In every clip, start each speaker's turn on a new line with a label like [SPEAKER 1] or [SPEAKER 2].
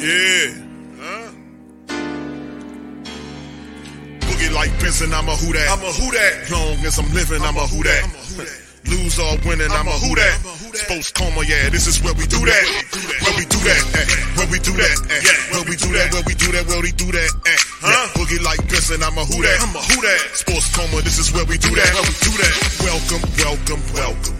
[SPEAKER 1] Yeah. Huh? Boogie like Benson, I'm a who that. I'm a who that. Long as I'm living, I'm a who that. Lose or winning, I'm a who that. Sports coma, yeah, this is where we do that. Where we do that, where we do that, where we do that, where we do that, where we do that. Huh? Boogie like Benson, I'm a who that. I'm a who that. Sports coma, this is where we do that. Where we do that. Welcome, welcome, welcome.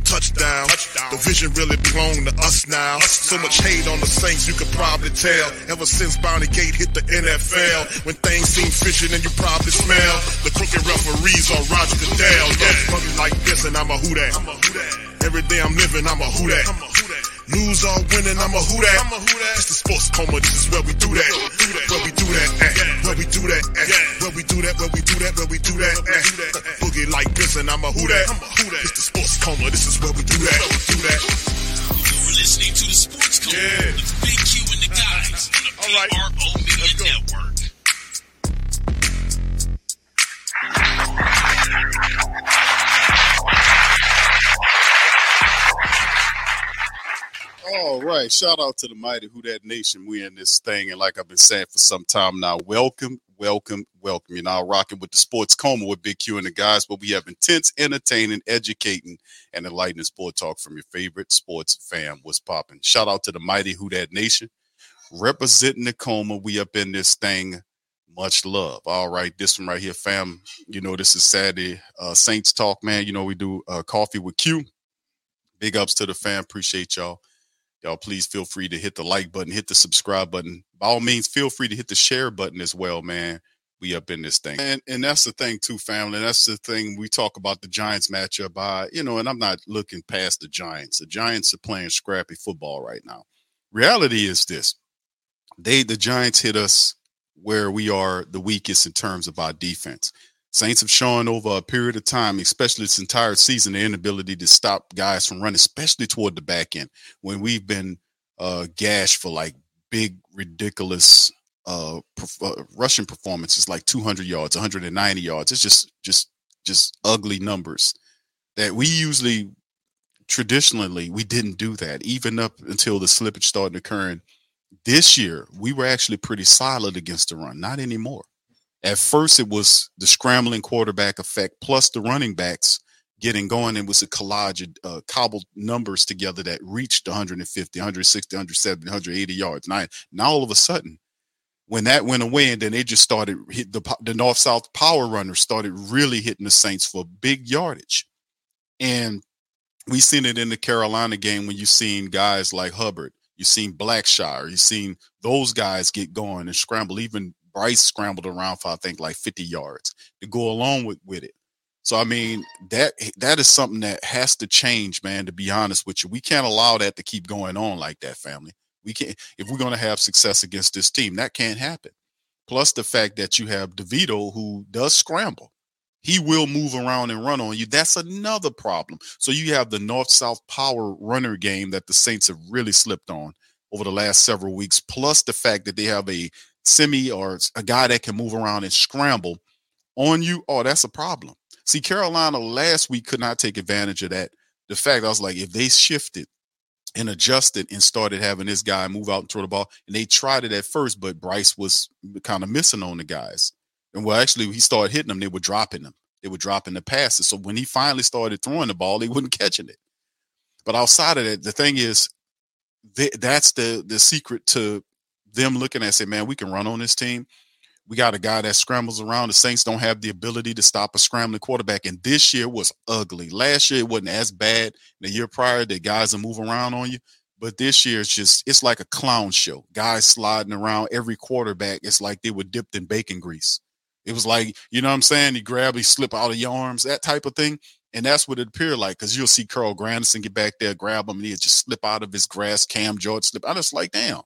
[SPEAKER 1] touchdown. The vision really belong to us now. So much hate on the Saints, you could probably tell. Ever since Bounty Gate hit the NFL, when things seem fishy, then you probably smell the crooked referees on Roger Goodell. Yeah, like this, and I'm a who that. Every day I'm living, I'm a who that. Lose or winning, I'm a who that. It's the sports coma, this is where we do that. Where we do that, eh. Where we do that, eh. Where we do that, where we do that, where we do that, eh. Boogie like this, and I'm a who that. It's the sports coma, this is where we do that. Do that.
[SPEAKER 2] You're listening to the Sports Coma
[SPEAKER 1] Yeah.
[SPEAKER 2] with Big Q and the guys on the
[SPEAKER 1] All right.
[SPEAKER 2] PRO Media
[SPEAKER 1] Let's go.
[SPEAKER 2] Network.
[SPEAKER 3] All right. Shout out to the mighty Who That Nation. We in this thing. And like I've been saying for some time now, welcome, welcome, welcome. You're now rocking with the Sports Coma with Big Q and the guys, where we have intense, entertaining, educating, and enlightening sport talk from your favorite sports fam. What's popping? Shout out to the mighty Who That Nation. Representing the coma. We up in this thing. Much love. All right. This one right here, fam. You know, this is Saturday. Uh, Saints Talk, man. You know, we do uh, coffee with Q. Big ups to the fam. Appreciate y'all y'all please feel free to hit the like button hit the subscribe button. By all means feel free to hit the share button as well man. We up in this thing. And and that's the thing too family. That's the thing we talk about the giants matchup. By you know and i'm not looking past the giants. The giants are playing scrappy football right now. Reality is this. They the giants hit us where we are the weakest in terms of our defense Saints have shown over a period of time, especially this entire season, their inability to stop guys from running, especially toward the back end when we've been uh, gashed for like big, ridiculous uh, perf- uh, rushing performances, like 200 yards, 190 yards. It's just, just, just ugly numbers that we usually, traditionally, we didn't do that even up until the slippage started occurring. This year, we were actually pretty solid against the run. Not anymore. At first, it was the scrambling quarterback effect plus the running backs getting going. It was a collage of uh, cobbled numbers together that reached 150, 160, 170, 180 yards. Now, now all of a sudden, when that went away, and then they just started hit the the north south power runners started really hitting the Saints for big yardage, and we seen it in the Carolina game when you seen guys like Hubbard, you seen Blackshear, you seen those guys get going and scramble. Even Bryce scrambled around for I think like 50 yards to go along with with it. So I mean that that is something that has to change, man. To be honest with you, we can't allow that to keep going on like that, family. We can't if we're going to have success against this team. That can't happen. Plus the fact that you have DeVito who does scramble. He will move around and run on you. That's another problem. So you have the north-south power runner game that the Saints have really slipped on over the last several weeks. Plus the fact that they have a semi or a guy that can move around and scramble on you. Oh, that's a problem. See, Carolina last week could not take advantage of that. The fact I was like, if they shifted and adjusted and started having this guy move out and throw the ball, and they tried it at first, but Bryce was kind of missing on the guys. And well, actually, he started hitting them, they were dropping them. They were dropping the passes. So when he finally started throwing the ball, they wasn't catching it. But outside of that, the thing is, th- that's the the secret to them looking at say, man, we can run on this team. We got a guy that scrambles around. The Saints don't have the ability to stop a scrambling quarterback. And this year was ugly. Last year it wasn't as bad. The year prior, the guys are moving around on you. But this year it's just it's like a clown show. Guys sliding around every quarterback. It's like they were dipped in bacon grease. It was like, you know what I'm saying? You grab, you slip out of your arms, that type of thing. And that's what it appeared like because you'll see Carl Granderson get back there, grab him, and he'll just slip out of his grass. Cam Jordan slip. I just like, damn.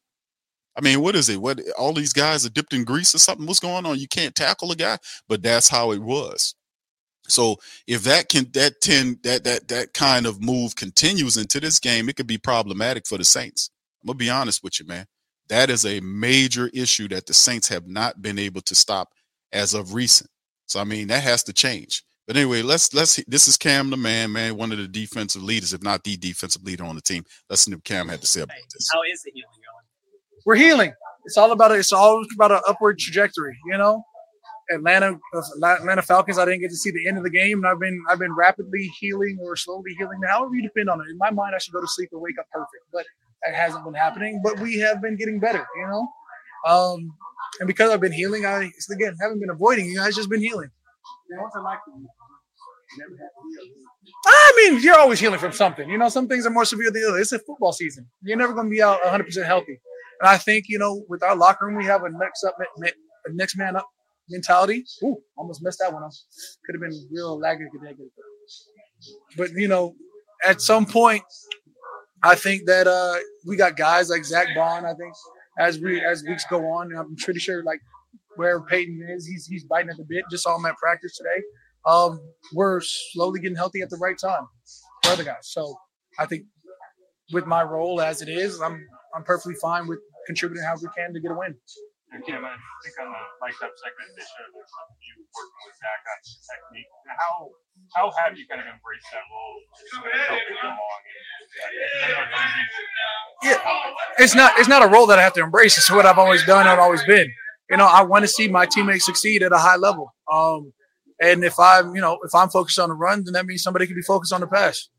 [SPEAKER 3] I mean, what is it? What all these guys are dipped in grease or something? What's going on? You can't tackle a guy, but that's how it was. So if that can that ten that that that kind of move continues into this game, it could be problematic for the Saints. I'm gonna be honest with you, man. That is a major issue that the Saints have not been able to stop as of recent. So I mean that has to change. But anyway, let's let's this is Cam the man, man, one of the defensive leaders, if not the defensive leader on the team. Let's see what Cam had to say about this.
[SPEAKER 2] How is the healing?
[SPEAKER 4] We're healing. It's all about it's all about an upward trajectory, you know. Atlanta Atlanta Falcons, I didn't get to see the end of the game, and I've been I've been rapidly healing or slowly healing. However you depend on it. In my mind, I should go to sleep and wake up perfect, but that hasn't been happening. But we have been getting better, you know. Um, and because I've been healing, I again haven't been avoiding you. I've just been healing. I mean, you're always healing from something. You know, some things are more severe than others. It's a football season. You're never going to be out 100% healthy. And I think, you know, with our locker room, we have a next up, a next man up mentality. Ooh, almost messed that one up. Could have been real laggy. But, you know, at some point, I think that uh, we got guys like Zack Baun. I think as we as weeks go on, I'm pretty sure like where Payton is, he's he's biting at the bit. Just saw him at practice today um, we're slowly getting healthy at the right time for other guys. So I think with my role as it is, I'm I'm perfectly fine with contributing how we can to get a win.
[SPEAKER 5] Kim, I think on the mic'd up segment, they showed you working with Zack on technique. How how have you kind of embraced that role?
[SPEAKER 4] Yeah, it's not it's not a role that I have to embrace. It's what I've always done. I've always been. You know, I want to see my teammates succeed at a high level. Um, and if I'm, you know, if I'm focused on the run, then that means somebody can be focused on the pass.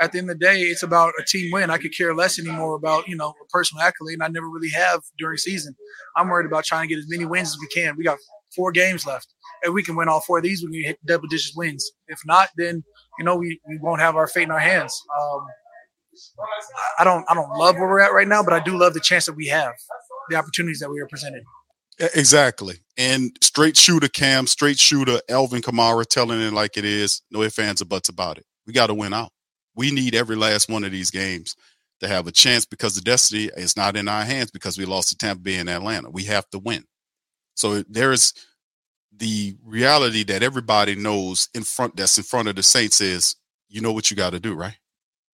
[SPEAKER 4] At the end of the day, it's about a team win. I could care less anymore about, you know, a personal accolade, and I never really have during season. I'm worried about trying to get as many wins as we can. We got four games left. If we can win all four of these, we can hit double digit wins. If not, then you know we, we won't have our fate in our hands. Um, I don't I don't love where we're at right now, but I do love the chance that we have, the opportunities that we are presented.
[SPEAKER 3] Exactly. And straight shooter Cam, straight shooter Alvin Kamara telling it like it is. No ifs, ands, or buts about it. We got to win out. We need every last one of these games to have a chance because the destiny is not in our hands because we lost to Tampa Bay and Atlanta. We have to win. So there is the reality that everybody knows in front that's in front of the Saints is you know what you got to do, right?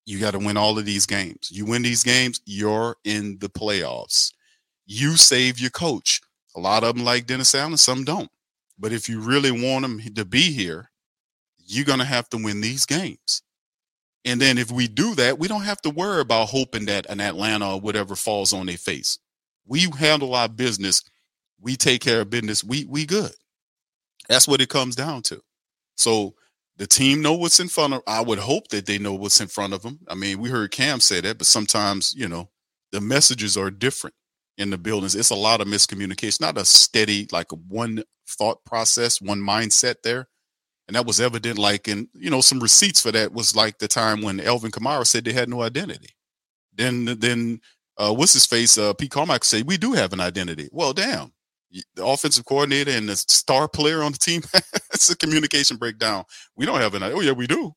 [SPEAKER 3] You got to win all of these games. You win these games, you're in the playoffs. You save your coach a lot of them like Dennis Allen, some don't. But if you really want them to be here, you're going to have to win these games. And then if we do that, we don't have to worry about hoping that an Atlanta or whatever falls on their face. We handle our business. We take care of business. We we good. That's what it comes down to. So the team know what's in front of. I would hope that they know what's in front of them. I mean, we heard Cam say that, but sometimes you know the messages are different in the buildings. It's a lot of miscommunication, not a steady, like one thought process, one mindset there. And that was evident, like and you know, some receipts for that was like the time when Alvin Kamara said they had no identity. Then, then, uh, what's his face? Uh, Pete Carmichael said, we do have an identity. Well, damn, the offensive coordinator and the star player on the team, it's a communication breakdown. We don't have an, oh yeah, we do.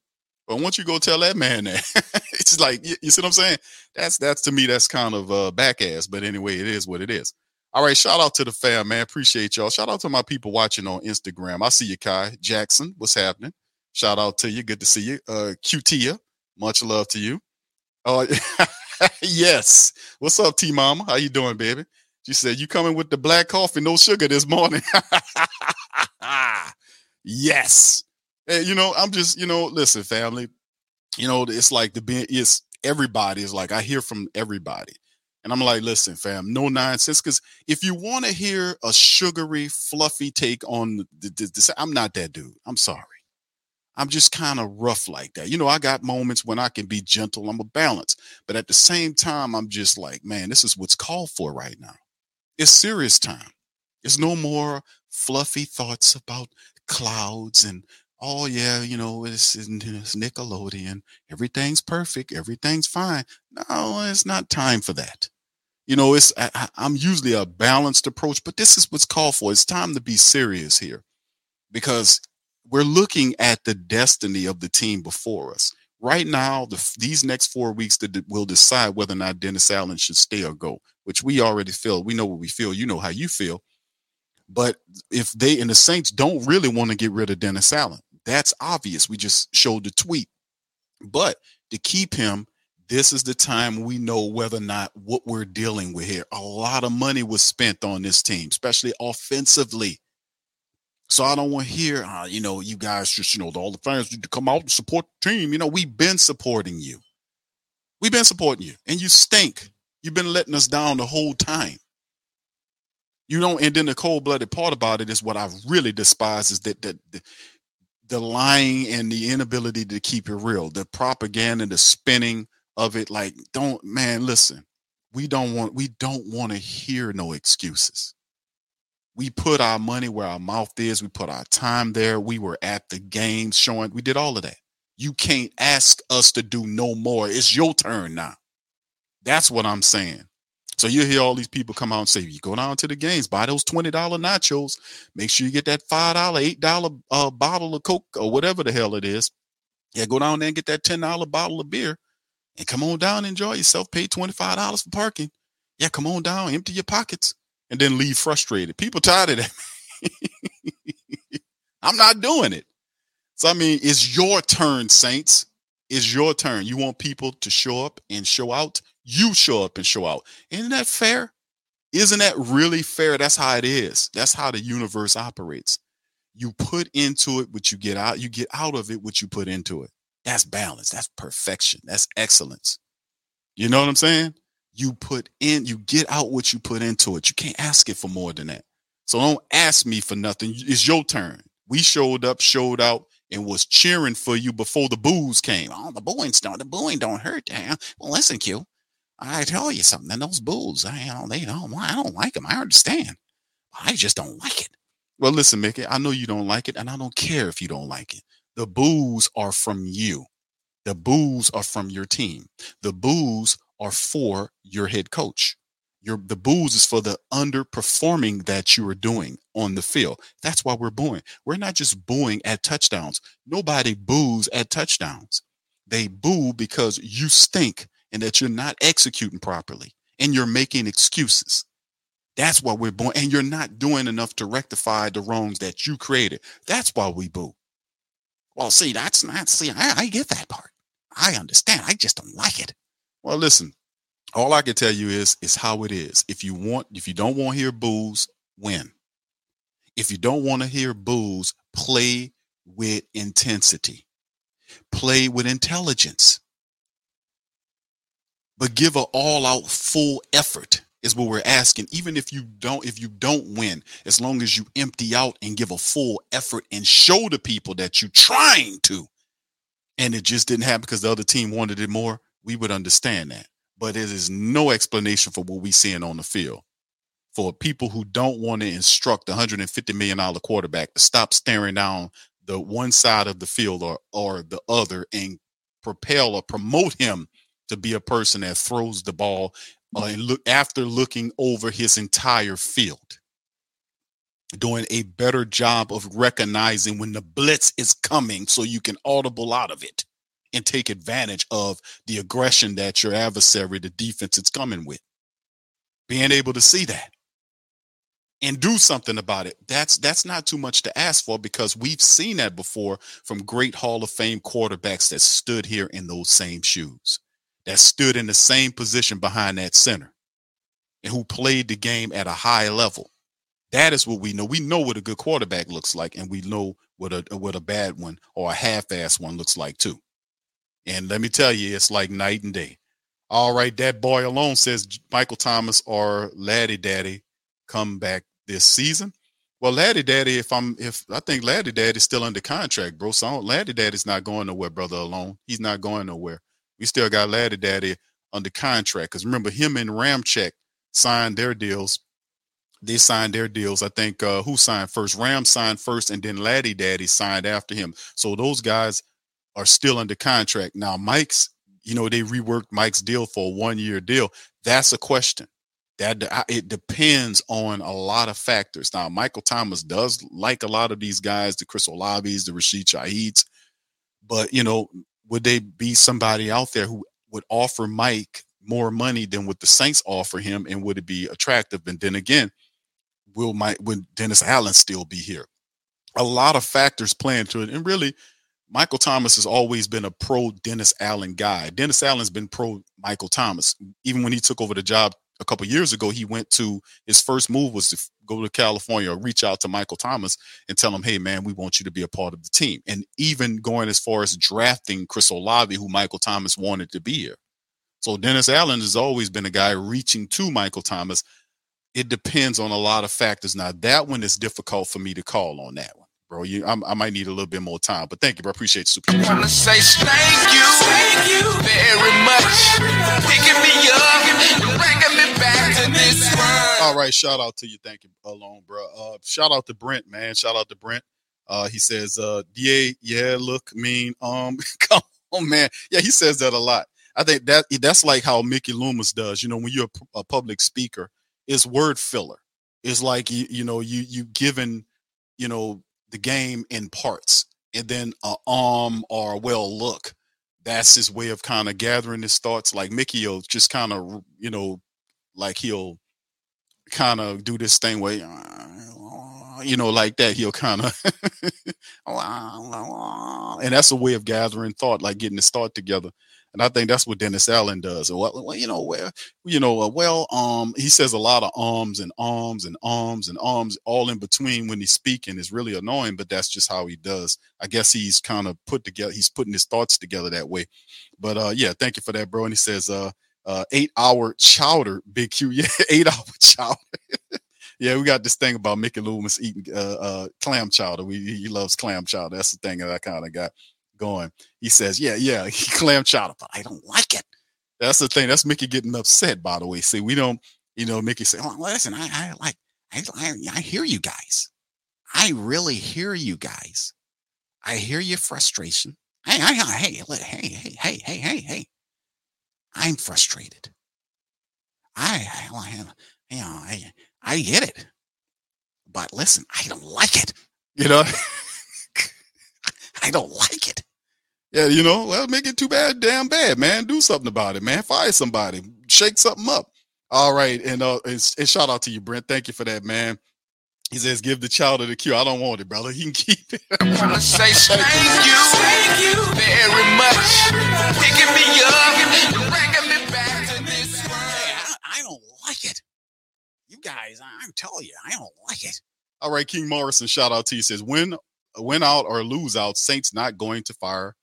[SPEAKER 3] But once you go tell that man that, it's like you, you, see what I'm saying. That's that's to me that's kind of uh, back ass. But anyway, it is what it is. All right, shout out to the fam, man. Appreciate y'all. Shout out to my people watching on Instagram. I see you, Kai Jackson. What's happening? Shout out to you. Good to see you, uh, QTia. Much love to you. Uh, yes. What's up, T Mama? How you doing, baby? She said you coming with the black coffee, no sugar this morning. yes. Hey, you know, I'm just, you know, listen, family. You know, it's like the being it's everybody is like I hear from everybody. And I'm like, listen, fam, no nonsense. Because if you want to hear a sugary, fluffy take on the, I'm not that dude. I'm sorry. I'm just kind of rough like that. You know, I got moments when I can be gentle. I'm a balance. But at the same time, I'm just like, man, this is what's called for right now. It's serious time. It's no more fluffy thoughts about clouds and oh yeah, you know, it's, it's Nickelodeon. Everything's perfect. Everything's fine. No, it's not time for that. You know, it's I, I'm usually a balanced approach, but this is what's called for. It's time to be serious here because we're looking at the destiny of the team before us. Right now, the, these next four weeks that will decide whether or not Dennis Allen should stay or go, which we already feel. We know what we feel. You know how you feel. But if they and the Saints don't really want to get rid of Dennis Allen, That's obvious. We just showed the tweet. But to keep him, this is the time we know whether or not what we're dealing with here. A lot of money was spent on this team, especially offensively. So I don't want to hear, uh, you know, you guys just, you know, all the fans need to come out and support the team. You know, we've been supporting you. We've been supporting you, and you stink. You've been letting us down the whole time. You don't, and then the cold blooded part about it is what I really despise is that the, the the lying and the inability to keep it real, the propaganda, the spinning of it. Like, don't man, listen. We don't want we don't want to hear no excuses. We put our money where our mouth is. We put our time there. We were at the games showing. We did all of that. You can't ask us to do no more. It's your turn now. That's what I'm saying. So you hear all these people come out and say, you go down to the games, buy those $20 nachos, make sure you get that $5, $8 uh, bottle of Coke or whatever the hell it is. Yeah, go down there and get that $10 bottle of beer and come on down, enjoy yourself, pay $25 for parking. Yeah, come on down, empty your pockets, and then leave frustrated. People tired of that. I'm not doing it. So I mean, it's your turn, Saints. It's your turn. You want people to show up and show out. You show up and show out. Isn't that fair? Isn't that really fair? That's how it is. That's how the universe operates. You put into it what you get out. You get out of it what you put into it. That's balance. That's perfection. That's excellence. You know what I'm saying? You put in, you get out what you put into it. You can't ask it for more than that. So don't ask me for nothing. It's your turn. We showed up, showed out, and was cheering for you before the booze came. Oh, the booing don't the booing don't hurt. Damn. Well, listen, Q. I tell you something. Those boos, I, you know, they don't. I don't like them. I understand. I just don't like it. Well, listen, Mickey. I know you don't like it, and I don't care if you don't like it. The boos are from you. The boos are from your team. The boos are for your head coach. Your the boos is for the underperforming that you are doing on the field. That's why we're booing. We're not just booing at touchdowns. Nobody boos at touchdowns. They boo because you stink and that you're not executing properly and you're making excuses. That's why we're booing, and you're not doing enough to rectify the wrongs that you created. That's why we boo. Well, see, that's not see, I, I get that part. I understand. I just don't like it. Well, listen, all I can tell you is is how it is. If you want, if you don't want to hear boos, win. If you don't want to hear boos, play with intensity. Play with intelligence. But give an all-out full effort is what we're asking. Even if you don't, if you don't win, as long as you empty out and give a full effort and show the people that you're trying to, and it just didn't happen because the other team wanted it more, we would understand that but there is no explanation for what we're seeing on the field. For people who don't want to instruct the $150 million quarterback to stop staring down the one side of the field or, or the other and propel or promote him to be a person that throws the ball uh, look after looking over his entire field doing a better job of recognizing when the blitz is coming so you can audible out of it and take advantage of the aggression that your adversary, the defense, is coming with. Being able to see that and do something about it. That's that's not too much to ask for because we've seen that before from great Hall of Fame quarterbacks that stood here in those same shoes, that stood in the same position behind that center, and who played the game at a high level. That is what we know. We know what a good quarterback looks like, and we know what a what a bad one or a half-ass one looks like too. And let me tell you, it's like night and day. All right, that boy alone says Michael Thomas or Laddie Daddy come back this season. Well, Laddie Daddy, if I'm if I think Laddie Daddy's still under contract, bro. So Laddie Daddy's not going nowhere, brother alone. He's not going nowhere. We still got Laddie Daddy under contract. Because remember, him and Ramczyk signed their deals. They signed their deals. I think uh who signed first? Ram signed first, and then Laddie Daddy signed after him. So those guys are still under contract. Now, Mike's, you know, they reworked Mike's deal for a one year deal. That's a question. That it depends on a lot of factors. Now, Michael Thomas does like a lot of these guys, the Chris Olaves, the Rashid Shaheeds, but you know, would they be somebody out there who would offer Mike more money than what the Saints offer him, and would it be attractive? And then again, will Mike, would Dennis Allen still be here? a lot of factors playing to it. And really, Michael Thomas has always been a pro Dennis Allen guy. Dennis Allen's been pro Michael Thomas. Even when he took over the job a couple years ago, he went to his first move was to go to California, reach out to Michael Thomas and tell him, hey, man, we want you to be a part of the team. And even going as far as drafting Chris Olave, who Michael Thomas wanted to be here. So Dennis Allen has always been a guy reaching to Michael Thomas. It depends on a lot of factors. Now, that one is difficult for me to call on that one bro. You, I'm, i might need a little bit more time, but thank you, bro. Appreciate you. Super. I want to say thank you, thank you very much, picking me up, bringing me back to this world. All right, shout out to you. Thank you, alone, bro. Uh, shout out to Brent, man. Shout out to Brent. Uh, he says, uh, "Yeah, yeah, look, mean, um, come on, man. Yeah, he says that a lot. I think that that's like how Mickey Loomis does. You know, when you're a, a public speaker, is word filler. It's like you, you know, you you given, you know, the game in parts and then a um or well look. That's his way of kind of gathering his thoughts like mickey will just kind of you know like he'll kind of do this thing where you know like that he'll kind of and that's a way of gathering thought like getting his thought together and I think that's what Dennis Allen does. Well, you know, well, you know, uh, well, um, he says a lot of ums and ums and ums and ums all in between when he's speaking is really annoying, but that's just how he does. I guess he's kind of put together, he's putting his thoughts together that way. But uh, yeah, thank you for that, bro. And he says, uh, uh, eight hour chowder, Big Q. Yeah, eight hour chowder. yeah, we got this thing about Mickey Loomis eating uh, uh, clam chowder. We, he loves clam chowder. That's the thing that I kind of got going. He says, "Yeah, yeah, he clam chowder, but I don't like it." That's the thing. That's Mickey getting upset. By the way, see, we don't, you know, Mickey say, "Oh, listen, I, I like, I, I, I hear you guys. I really hear you guys. I hear your frustration. Hey, hey, hey, hey, hey, hey, hey, hey, hey. I'm frustrated. I, I, you know, I, I get it, but listen, I don't like it. You know." I don't like it. Yeah, you know, well, make it too bad, damn bad, man. Do something about it, man. Fire somebody, shake something up. All right, and uh, and, and shout out to you, Brent. Thank you for that, man. He says, "Give the child of the queue." I don't want it, brother. He can keep it. I want to say thank you, thank you very much, picking me up, bringing me back to this world. I, I don't like it. You guys, I'm telling you, I don't like it. All right, King Morrison, shout out to you. Says, "When win out or lose out, Saints not going to fire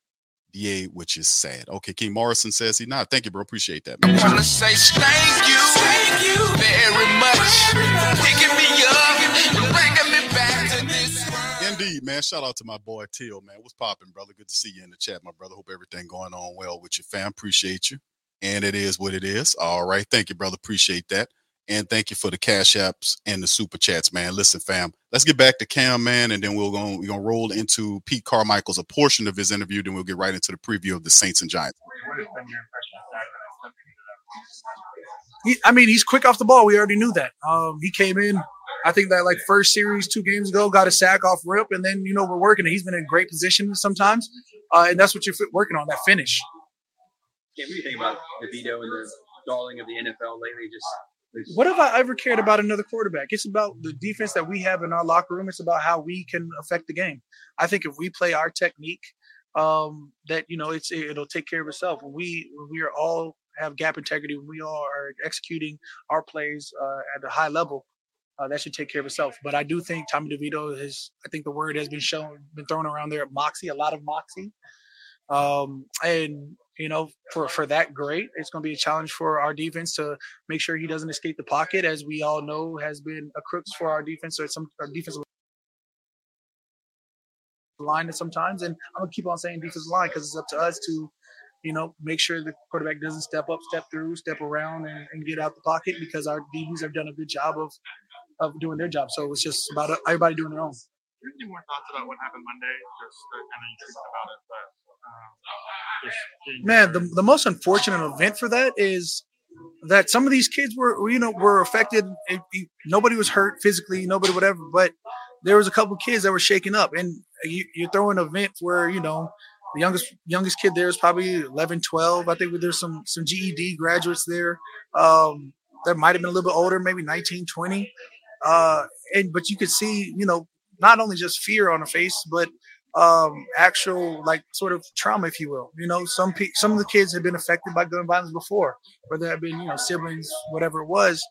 [SPEAKER 3] DA, which is sad. Okay, King Morrison says he not. Thank you, bro. Appreciate that. Man. I want to say thank you, thank you very much, picking me up, bringing me back to this world. Indeed, man. Shout out to my boy Teal, man. What's popping, brother? Good to see you in the chat, my brother. Hope everything going on well with your fam. Appreciate you. And it is what it is. All right. Thank you, brother. Appreciate that. And thank you for the cash apps and the super chats, man. Listen, fam, let's get back to Cam, man, and then we'll go we're gonna roll into Pete Carmichael's a portion of his interview, then we'll get right into the preview of the Saints and Giants.
[SPEAKER 4] He, I mean, he's quick off the ball. We already knew that. Um, he came in, I think that like first series two games ago, got a sack off rip, and then you know we're working. He's been in great position sometimes, uh, and that's what you're working on that finish.
[SPEAKER 2] Can we think about DeVito and the darling of the NFL lately? Just
[SPEAKER 4] what have I ever cared about another quarterback? It's about the defense that we have in our locker room. It's about how we can affect the game. I think if we play our technique, um, that you know, it's it'll take care of itself. When we when we are all have gap integrity, when we all are executing our plays uh, at a high level, uh, that should take care of itself. But I do think Tommy DeVito has. I think the word has been shown, been thrown around there. Moxie, a lot of moxie, um, and you know, for for that great. It's going to be a challenge for our defense to make sure he doesn't escape the pocket, as we all know has been a crux for our defense or some our defensive line sometimes. And I'm gonna keep on saying defensive line because it's up to us to, you know, make sure the quarterback doesn't step up, step through, step around, and, and get out the pocket because our DBs have done a good job of of doing their job. So it's just about everybody doing their own.
[SPEAKER 5] Do you have any more thoughts about what happened Monday? Just you tweeted about it, but
[SPEAKER 4] Man, the, the most unfortunate event for that is that some of these kids were, you know, were affected. It, it, nobody was hurt physically, nobody whatever, but there was a couple kids that were shaken up. And you, you're throwing an event where, you know, the youngest youngest kid there is probably 11, 12. I think there's some some GED graduates there um, that might have been a little bit older, maybe 19, 20. Uh, and but you could see, you know, not only just fear on the face, but um actual like sort of trauma if you will. You know some pe- some of the kids have been affected by gun violence before whether that been you know siblings whatever it was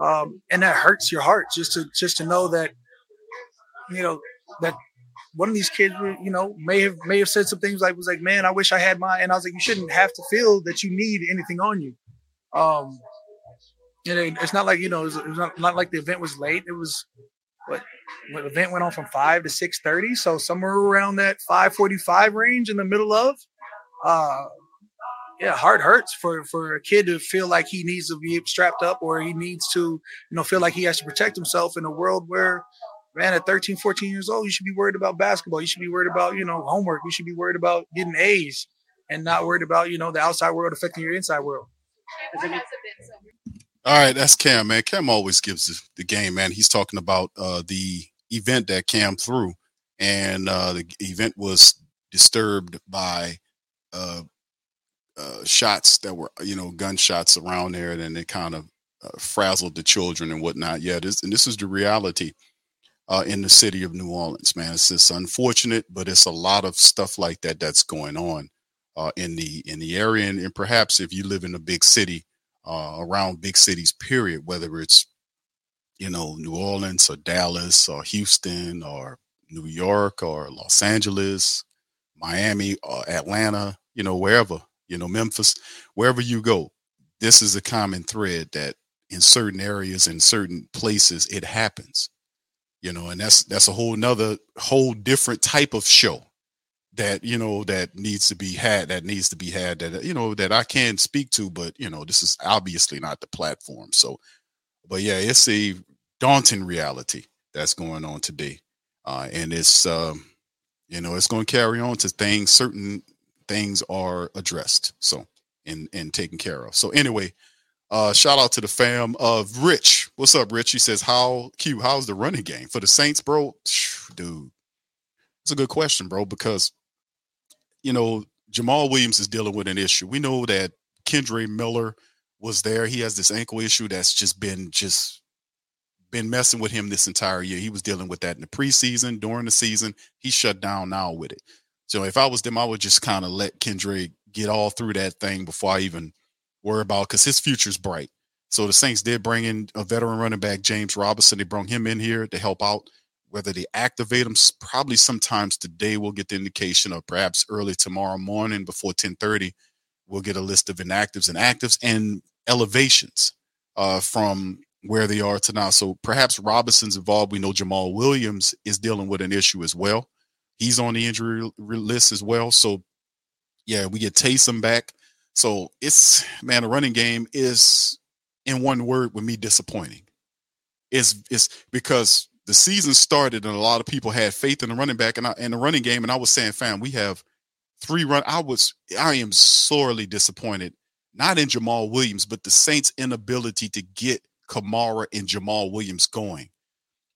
[SPEAKER 4] um and that hurts your heart just to just to know that you know that one of these kids you know may have may have said some things like was like man i wish i had mine and i was like you shouldn't have to feel that you need anything on you. Um and it, it's not like you know it's it not, not like the event was late. It was what the event went on from five to six thirty, so somewhere around that five forty five range in the middle of. Uh, yeah, heart hurts for for a kid to feel like he needs to be strapped up or he needs to, you know, feel like he has to protect himself in a world where, man, at 13, 14 years old, you should be worried about basketball. You should be worried about, you know, homework. You should be worried about getting A's and not worried about, you know, the outside world affecting your inside world.
[SPEAKER 3] All right, that's Cam, man. Cam always gives the, game, man. He's talking about uh, the event that Cam threw, and uh, the event was disturbed by uh, uh, shots that were, you know, gunshots around there, and then it kind of uh, frazzled the children and whatnot. Yeah, this and this is the reality uh, in the city of New Orleans, man. It's just unfortunate, but it's a lot of stuff like that that's going on in the in the area, and, and perhaps if you live in a big city uh, around big cities, period, whether it's, you know, New Orleans or Dallas or Houston or New York or Los Angeles, Miami or Atlanta, you know, wherever, you know, Memphis, wherever you go, this is a common thread that in certain areas, in certain places, it happens. You know, and that's that's a whole nother whole different type of show that you know that needs to be had that needs to be had that you know that I can speak to but you know this is obviously not the platform. So but yeah it's a daunting reality that's going on today. Uh and it's um you know it's going to carry on to things certain things are addressed so and and taken care of. So anyway uh shout out to the fam of rich. What's up rich? He says how q how's the running game? For the saints bro dude. It's a good question bro because you know, Jamaal Williams is dealing with an issue. We know that Kendre Miller was there. He has this ankle issue that's just been just been messing with him this entire year. He was dealing with that in the preseason, during the season. He shut down now with it. So if I was them, I would just kind of let Kendre get all through that thing before I even worry about because his future's bright. So the Saints did bring in a veteran running back, James Robinson. They brought him in here to help out whether they activate them probably sometimes today we'll get the indication or perhaps early tomorrow morning before 1030 we'll get a list of inactives and actives and elevations uh, from where they are to now. So perhaps robinson's involved. We know jamaal williams is dealing with an issue as well. He's on the injury list as well. So yeah we get taysom back. So it's man the running game is in one word with me disappointing. Is is because the season started and a lot of people had faith in the running back and, I, the running game. And I was saying, fam, we have three run. I was, I am sorely disappointed, not in Jamaal Williams, but the Saints' inability to get Kamara and Jamaal Williams going.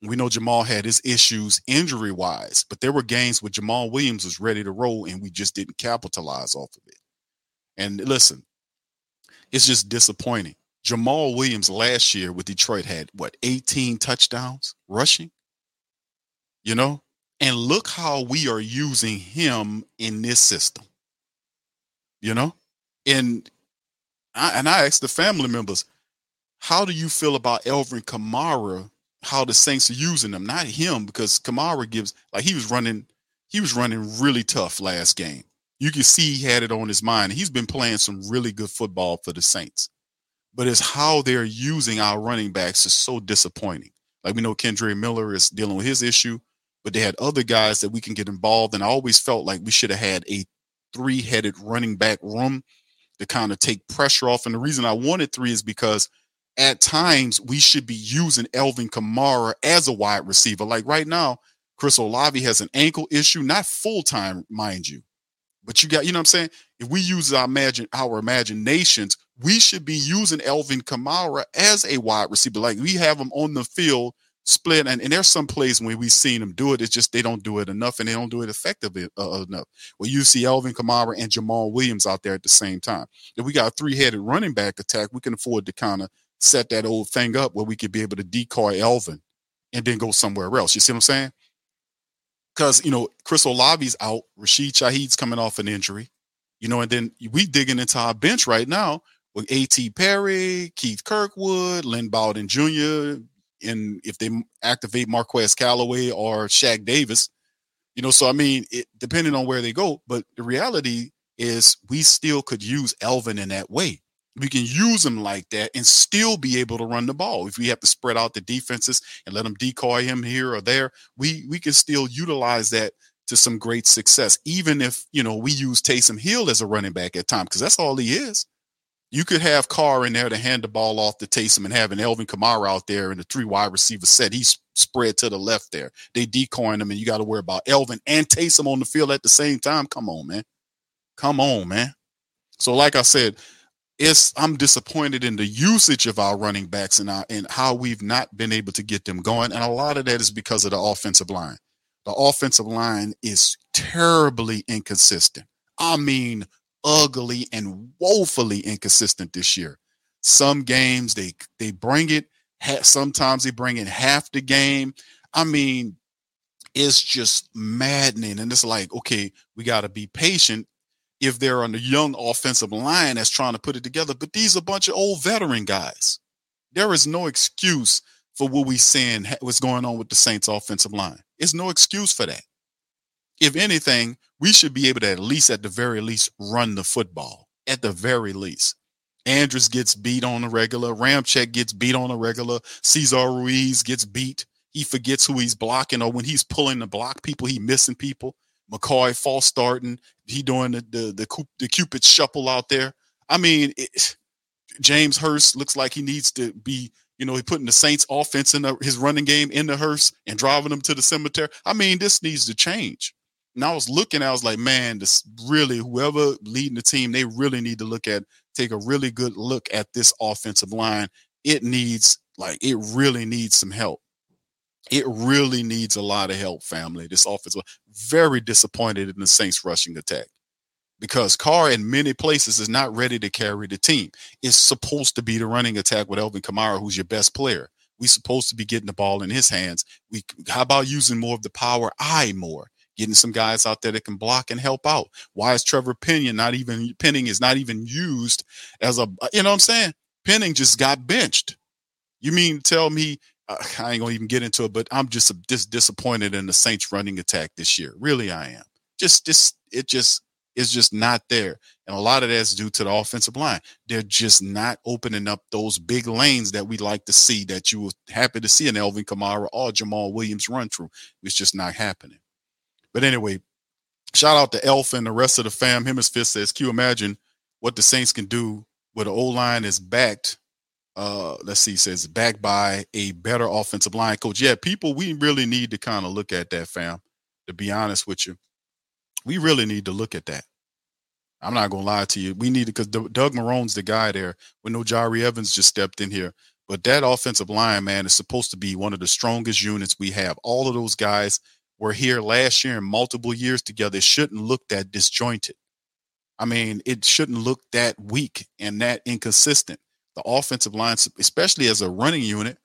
[SPEAKER 3] We know Jamaal had his issues injury wise, but there were games where Jamaal Williams was ready to roll and we just didn't capitalize off of it. And listen, it's just disappointing. Jamaal Williams last year with Detroit had what 18 touchdowns rushing. You know, and look how we are using him in this system. You know, and I, and I asked the family members, how do you feel about Alvin Kamara? How the Saints are using him, not him, because Kamara gives like he was running, he was running really tough last game. You can see he had it on his mind. He's been playing some really good football for the Saints but it's how they're using our running backs is so disappointing. Like we know Kendre Miller is dealing with his issue, but they had other guys that we can get involved. And I always felt like we should have had a three headed running back room to kind of take pressure off. And the reason I wanted three is because at times we should be using Alvin Kamara as a wide receiver. Like right now, Chris Olave has an ankle issue, not full time, mind you. But you got, you know what I'm saying? If we use our imagine our imaginations, we should be using Alvin Kamara as a wide receiver. Like we have him on the field split. And, and there's some plays when we've seen them do it. It's just they don't do it enough and they don't do it effectively uh, enough. Well, you see alvin Kamara and jamaal Williams out there at the same time. If we got a three headed running back attack, we can afford to kind of set that old thing up where we could be able to decoy alvin and then go somewhere else. You see what I'm saying? Because you know Chris Olave's out, Rashid Shaheed's coming off an injury, you know, and then we digging into our bench right now with A.T. Perry, Keith Kirkwood, Lynn Bowden Jr., and if they activate Marquez Callaway or Shaq Davis, you know, so I mean, it, depending on where they go, but the reality is we still could use Alvin in that way. We can use him like that and still be able to run the ball. If we have to spread out the defenses and let them decoy him here or there, we we can still utilize that to some great success. Even if you know we use Taysom Hill as a running back at times, because that's all he is. You could have Carr in there to hand the ball off to Taysom and having Alvin Kamara out there in the three wide receiver set. He's spread to the left there. They decoying him, and you got to worry about Alvin and Taysom on the field at the same time. Come on, man. Come on, man. So, like I said, it's I'm disappointed in the usage of our running backs and our, and how we've not been able to get them going. And a lot of that is because of the offensive line. The offensive line is terribly inconsistent. I mean, ugly and woefully inconsistent this year. Some games they they bring it, sometimes they bring in half the game. I mean, it's just maddening. And it's like, okay, we got to be patient if they're on the young offensive line that's trying to put it together. But these are a bunch of old veteran guys. There is no excuse for what we're seeing what's going on with the Saints offensive line. There's no excuse for that if anything, we should be able to at least, at the very least, run the football. At the very least. Andrews gets beat on a regular. Ramczyk gets beat on a regular. Cesar Ruiz gets beat. He forgets who he's blocking, or when he's pulling the block people, he missing people. McCoy false starting. He doing the the the, the Cupid shuffle out there. I mean, it, James Hurst looks like he needs to be. You know, he putting the Saints offense in the, his running game in the Hurst and driving them to the cemetery. I mean, this needs to change. And I was looking, I was like, man, this really, whoever leading the team, they really need to look at, take a really good look at this offensive line. It needs, like, it really needs some help. It really needs a lot of help, family. This offensive, very disappointed in the Saints rushing attack because Carr in many places is not ready to carry the team. It's supposed to be the running attack with Alvin Kamara, who's your best player. We supposed to be getting the ball in his hands. We how about using more of the power I more? getting some guys out there that can block and help out. Why is Trevor Penning not even Penning is not even used as a you know what I'm saying? Penning just got benched. You mean tell me I ain't gonna even get into it, but I'm just just disappointed in the Saints running attack this year. Really, I am. Just just it just is just not there. And a lot of that's due to the offensive line. They're just not opening up those big lanes that we like to see that you were happy to see an Alvin Kamara or Jamaal Williams run through. It's just not happening. But anyway, shout out to Elf and the rest of the fam. As Fist says, Q, imagine what the Saints can do where the O line is backed. Uh, let's see, says backed by a better offensive line coach. Yeah, people, we really need to kind of look at that, fam. To be honest with you, we really need to look at that. I'm not gonna lie to you. We need to because Doug Marrone's the guy there. When no Jahri Evans just stepped in here, but that offensive line, man, is supposed to be one of the strongest units we have. All of those guys were here last year and multiple years together, it shouldn't look that disjointed. I mean, it shouldn't look that weak and that inconsistent. The offensive line, especially as a running unit,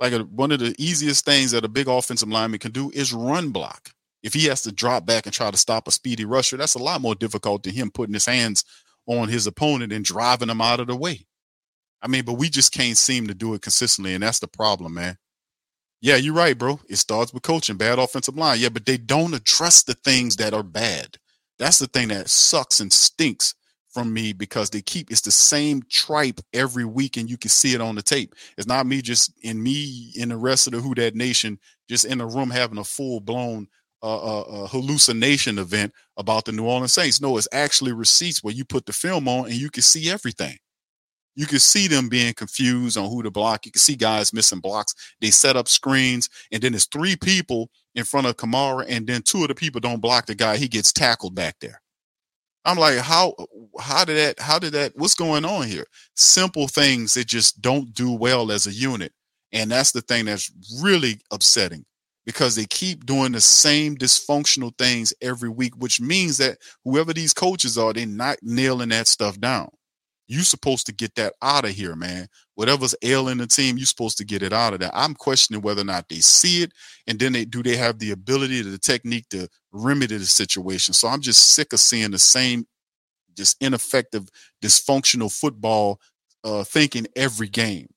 [SPEAKER 3] like a, one of the easiest things that a big offensive lineman can do is run block. If he has to drop back and try to stop a speedy rusher, that's a lot more difficult than him putting his hands on his opponent and driving him out of the way. I mean, but we just can't seem to do it consistently, and that's the problem, man. Yeah, you're right, bro. It starts with coaching, bad offensive line. Yeah, but they don't address the things that are bad. That's the thing that sucks and stinks from me because they keep it's the same tripe every week and you can see it on the tape. It's not me just in me and the rest of the Who That Nation just in a room having a full blown uh, uh, uh, hallucination event about the New Orleans Saints. No, it's actually receipts where you put the film on and you can see everything you can see them being confused on who to block. You can see guys missing blocks. They set up screens, and then there's three people in front of Kamara, and then two of the people don't block the guy. He gets tackled back there. I'm like, how how did that how did that what's going on here? Simple things that just don't do well as a unit. And that's the thing that's really upsetting because they keep doing the same dysfunctional things every week, which means that whoever these coaches are, they're not nailing that stuff down. You're supposed to get that out of here, man. Whatever's ailing the team, you're supposed to get it out of there. I'm questioning whether or not they see it, and then they do they have the ability, the technique to remedy the situation. So I'm just sick of seeing the same, just ineffective, dysfunctional football uh, thinking every game.